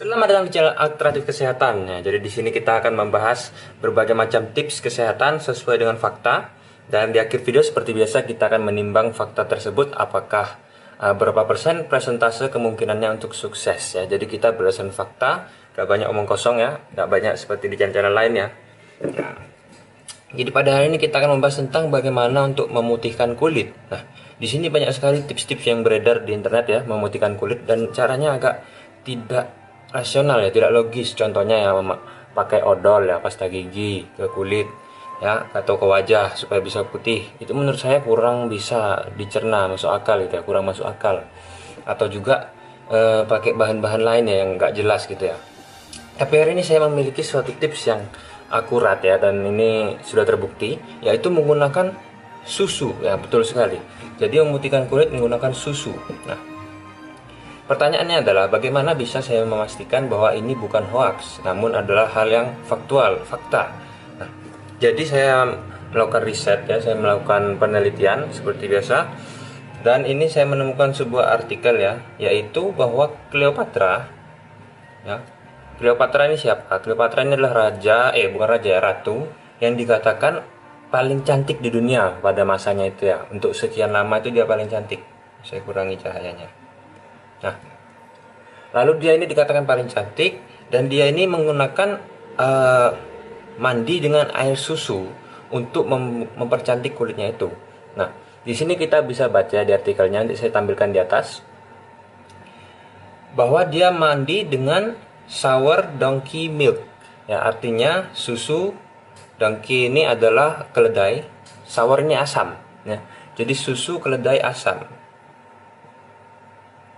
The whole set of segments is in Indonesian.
Selamat datang di channel Alternatif Kesehatan. Ya, jadi di sini kita akan membahas berbagai macam tips kesehatan sesuai dengan fakta. Dan di akhir video seperti biasa kita akan menimbang fakta tersebut apakah uh, berapa persen presentase kemungkinannya untuk sukses ya. Jadi kita berdasarkan fakta, gak banyak omong kosong ya, gak banyak seperti di channel-channel lain ya. Jadi pada hari ini kita akan membahas tentang bagaimana untuk memutihkan kulit. Nah, di sini banyak sekali tips-tips yang beredar di internet ya memutihkan kulit dan caranya agak tidak rasional ya tidak logis. Contohnya ya pakai odol ya pasta gigi ke kulit ya atau ke wajah supaya bisa putih. Itu menurut saya kurang bisa dicerna masuk akal gitu ya kurang masuk akal. Atau juga e, pakai bahan-bahan lain ya yang nggak jelas gitu ya. Tapi hari ini saya memiliki suatu tips yang akurat ya dan ini sudah terbukti yaitu menggunakan susu ya betul sekali. Jadi memutihkan kulit menggunakan susu. Nah Pertanyaannya adalah bagaimana bisa saya memastikan bahwa ini bukan hoax, namun adalah hal yang faktual, fakta. Nah, jadi saya melakukan riset ya, saya melakukan penelitian seperti biasa. Dan ini saya menemukan sebuah artikel ya, yaitu bahwa Cleopatra ya. Cleopatra ini siapa? Cleopatra ini adalah raja, eh bukan raja, ya, ratu yang dikatakan paling cantik di dunia pada masanya itu ya. Untuk sekian lama itu dia paling cantik. Saya kurangi cahayanya. Nah, lalu dia ini dikatakan paling cantik dan dia ini menggunakan uh, mandi dengan air susu untuk mem mempercantik kulitnya itu. Nah, di sini kita bisa baca di artikelnya nanti saya tampilkan di atas bahwa dia mandi dengan sour donkey milk. Ya, artinya susu donkey ini adalah keledai, sour ini asam, ya. Jadi susu keledai asam.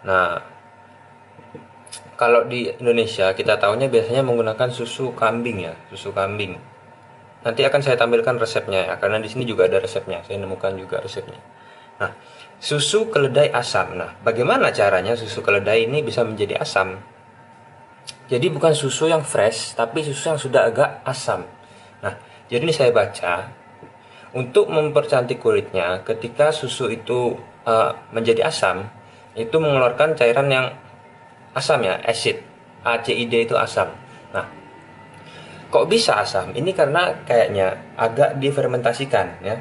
Nah, kalau di Indonesia kita tahunya biasanya menggunakan susu kambing ya, susu kambing. Nanti akan saya tampilkan resepnya ya, karena di sini juga ada resepnya. Saya nemukan juga resepnya. Nah, susu keledai asam. Nah, bagaimana caranya susu keledai ini bisa menjadi asam? Jadi bukan susu yang fresh, tapi susu yang sudah agak asam. Nah, jadi ini saya baca untuk mempercantik kulitnya ketika susu itu uh, menjadi asam itu mengeluarkan cairan yang asam ya, acid. ACID itu asam. Nah, kok bisa asam? Ini karena kayaknya agak difermentasikan ya.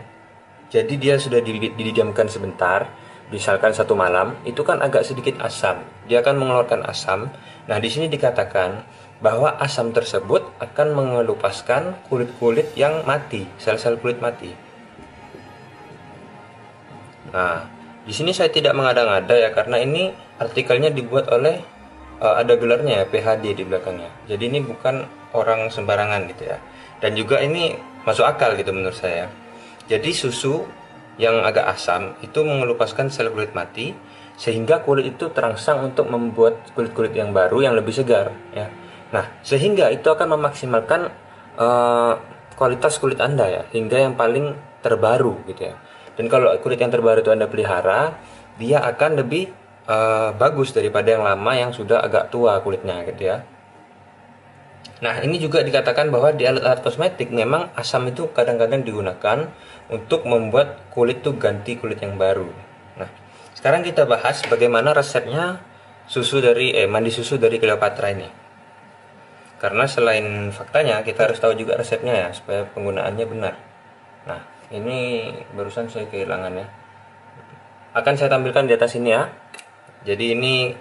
Jadi dia sudah didiamkan sebentar, misalkan satu malam, itu kan agak sedikit asam. Dia akan mengeluarkan asam. Nah, di sini dikatakan bahwa asam tersebut akan mengelupaskan kulit-kulit yang mati, sel-sel kulit mati. Nah, di sini saya tidak mengada-ngada ya karena ini artikelnya dibuat oleh uh, ada gelarnya ya PhD di belakangnya. Jadi ini bukan orang sembarangan gitu ya. Dan juga ini masuk akal gitu menurut saya. Jadi susu yang agak asam itu mengelupaskan sel kulit mati sehingga kulit itu terangsang untuk membuat kulit-kulit yang baru yang lebih segar ya. Nah, sehingga itu akan memaksimalkan uh, kualitas kulit Anda ya hingga yang paling terbaru gitu ya. Dan kalau kulit yang terbaru itu Anda pelihara, dia akan lebih uh, bagus daripada yang lama yang sudah agak tua kulitnya gitu ya. Nah, ini juga dikatakan bahwa di alat-alat kosmetik memang asam itu kadang-kadang digunakan untuk membuat kulit tuh ganti kulit yang baru. Nah, sekarang kita bahas bagaimana resepnya susu dari eh mandi susu dari Cleopatra ini. Karena selain faktanya, kita harus tahu juga resepnya ya supaya penggunaannya benar. Nah, ini barusan saya kehilangan ya. Akan saya tampilkan di atas ini ya. Jadi ini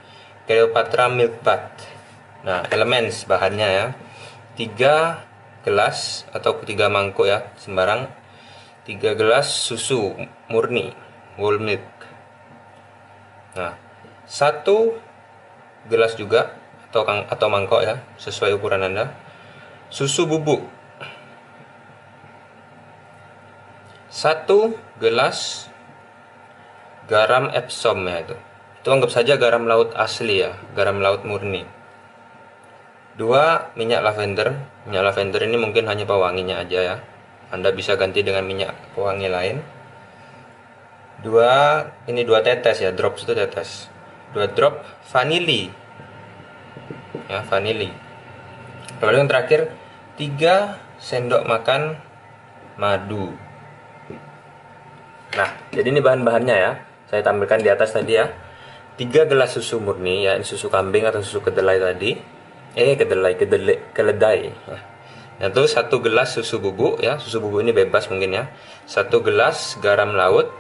Cleopatra milk bath. Nah elemen bahannya ya. Tiga gelas atau tiga mangkuk ya sembarang. Tiga gelas susu murni whole milk. Nah satu gelas juga atau atau mangkok ya sesuai ukuran anda. Susu bubuk satu gelas garam Epsom ya itu. Itu anggap saja garam laut asli ya garam laut murni. Dua minyak lavender. Minyak lavender ini mungkin hanya pewanginya aja ya. Anda bisa ganti dengan minyak pewangi lain. Dua ini dua tetes ya drops itu tetes. Dua drop vanili. Ya vanili. Lalu yang terakhir tiga sendok makan madu Nah, jadi ini bahan-bahannya ya. Saya tampilkan di atas tadi ya. 3 gelas susu murni, ya susu kambing atau susu kedelai tadi. eh kedelai kedelai keledai ya. itu satu gelas susu bubuk ya susu bubuk ini bebas mungkin ya satu gelas garam laut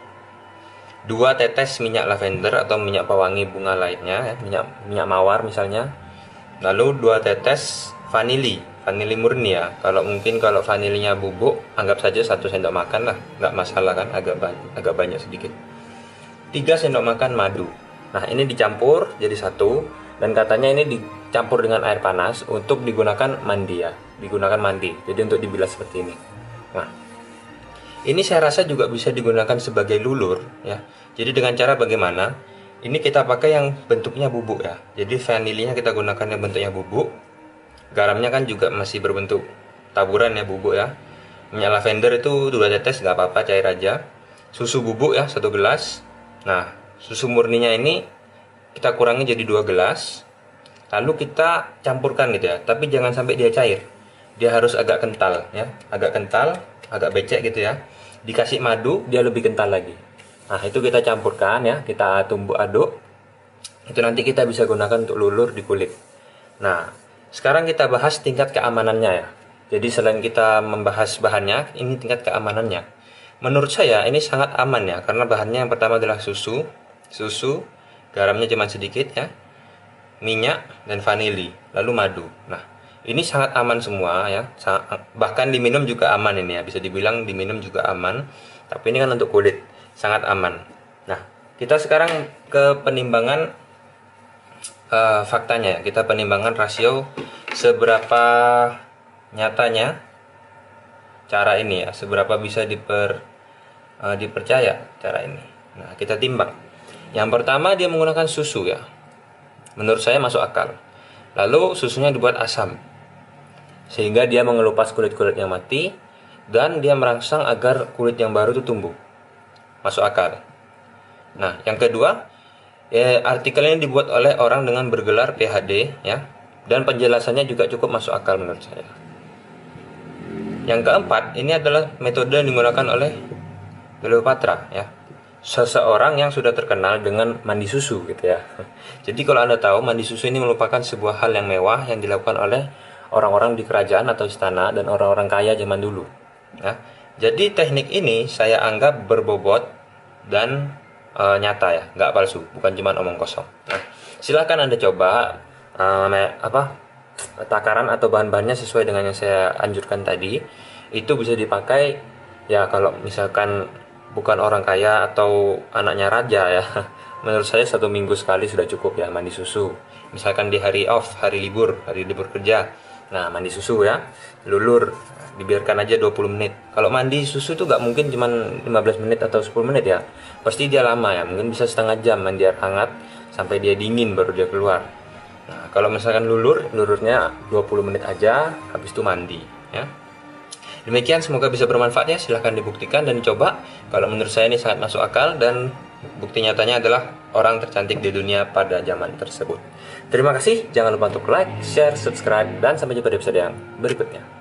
dua tetes minyak lavender atau minyak pewangi bunga lainnya ya. minyak minyak mawar misalnya lalu dua tetes vanili vanili murni ya. Kalau mungkin kalau vanilinya bubuk anggap saja satu sendok makan lah. Nggak masalah kan agak banyak agak banyak sedikit. Tiga sendok makan madu. Nah ini dicampur jadi satu dan katanya ini dicampur dengan air panas untuk digunakan mandi ya. Digunakan mandi jadi untuk dibilas seperti ini. Nah ini saya rasa juga bisa digunakan sebagai lulur ya. Jadi dengan cara bagaimana? Ini kita pakai yang bentuknya bubuk ya. Jadi vanilinya kita gunakan yang bentuknya bubuk garamnya kan juga masih berbentuk taburan ya bubuk ya. Minyak lavender itu dua tetes nggak apa-apa cair aja. Susu bubuk ya satu gelas. Nah susu murninya ini kita kurangi jadi dua gelas. Lalu kita campurkan gitu ya. Tapi jangan sampai dia cair. Dia harus agak kental ya. Agak kental agak becek gitu ya. Dikasih madu dia lebih kental lagi. Nah itu kita campurkan ya. Kita tumbuk aduk. Itu nanti kita bisa gunakan untuk lulur di kulit. Nah sekarang kita bahas tingkat keamanannya ya. Jadi selain kita membahas bahannya ini tingkat keamanannya. Menurut saya ini sangat aman ya karena bahannya yang pertama adalah susu. Susu garamnya cuma sedikit ya. Minyak dan vanili lalu madu. Nah ini sangat aman semua ya. Bahkan diminum juga aman ini ya. Bisa dibilang diminum juga aman tapi ini kan untuk kulit sangat aman. Nah kita sekarang ke penimbangan uh, faktanya ya kita penimbangan rasio seberapa nyatanya cara ini ya seberapa bisa diper uh, dipercaya cara ini. Nah kita timbang. Yang pertama dia menggunakan susu ya. Menurut saya masuk akal. Lalu susunya dibuat asam. Sehingga dia mengelupas kulit-kulit yang mati dan dia merangsang agar kulit yang baru itu tumbuh. Masuk akal. Nah, yang kedua, ya, artikel ini dibuat oleh orang dengan bergelar PhD ya dan penjelasannya juga cukup masuk akal menurut saya. Yang keempat, ini adalah metode yang digunakan oleh Cleopatra ya. Seseorang yang sudah terkenal dengan mandi susu gitu ya. Jadi kalau Anda tahu mandi susu ini merupakan sebuah hal yang mewah yang dilakukan oleh orang-orang di kerajaan atau istana dan orang-orang kaya zaman dulu. Ya. Jadi teknik ini saya anggap berbobot dan e, nyata ya, nggak palsu, bukan cuma omong kosong. Nah, silahkan anda coba e, apa takaran atau bahan-bahannya sesuai dengan yang saya anjurkan tadi. Itu bisa dipakai ya kalau misalkan bukan orang kaya atau anaknya raja ya. Menurut saya satu minggu sekali sudah cukup ya mandi susu. Misalkan di hari off, hari libur, hari libur kerja Nah, mandi susu ya, lulur, dibiarkan aja 20 menit. Kalau mandi susu tuh nggak mungkin cuma 15 menit atau 10 menit ya. Pasti dia lama ya, mungkin bisa setengah jam mandi air hangat sampai dia dingin baru dia keluar. Nah, kalau misalkan lulur, lulurnya 20 menit aja, habis itu mandi ya. Demikian semoga bisa bermanfaat ya, silahkan dibuktikan dan dicoba. Kalau menurut saya ini sangat masuk akal dan bukti nyatanya adalah orang tercantik di dunia pada zaman tersebut. Terima kasih, jangan lupa untuk like, share, subscribe, dan sampai jumpa di episode yang berikutnya.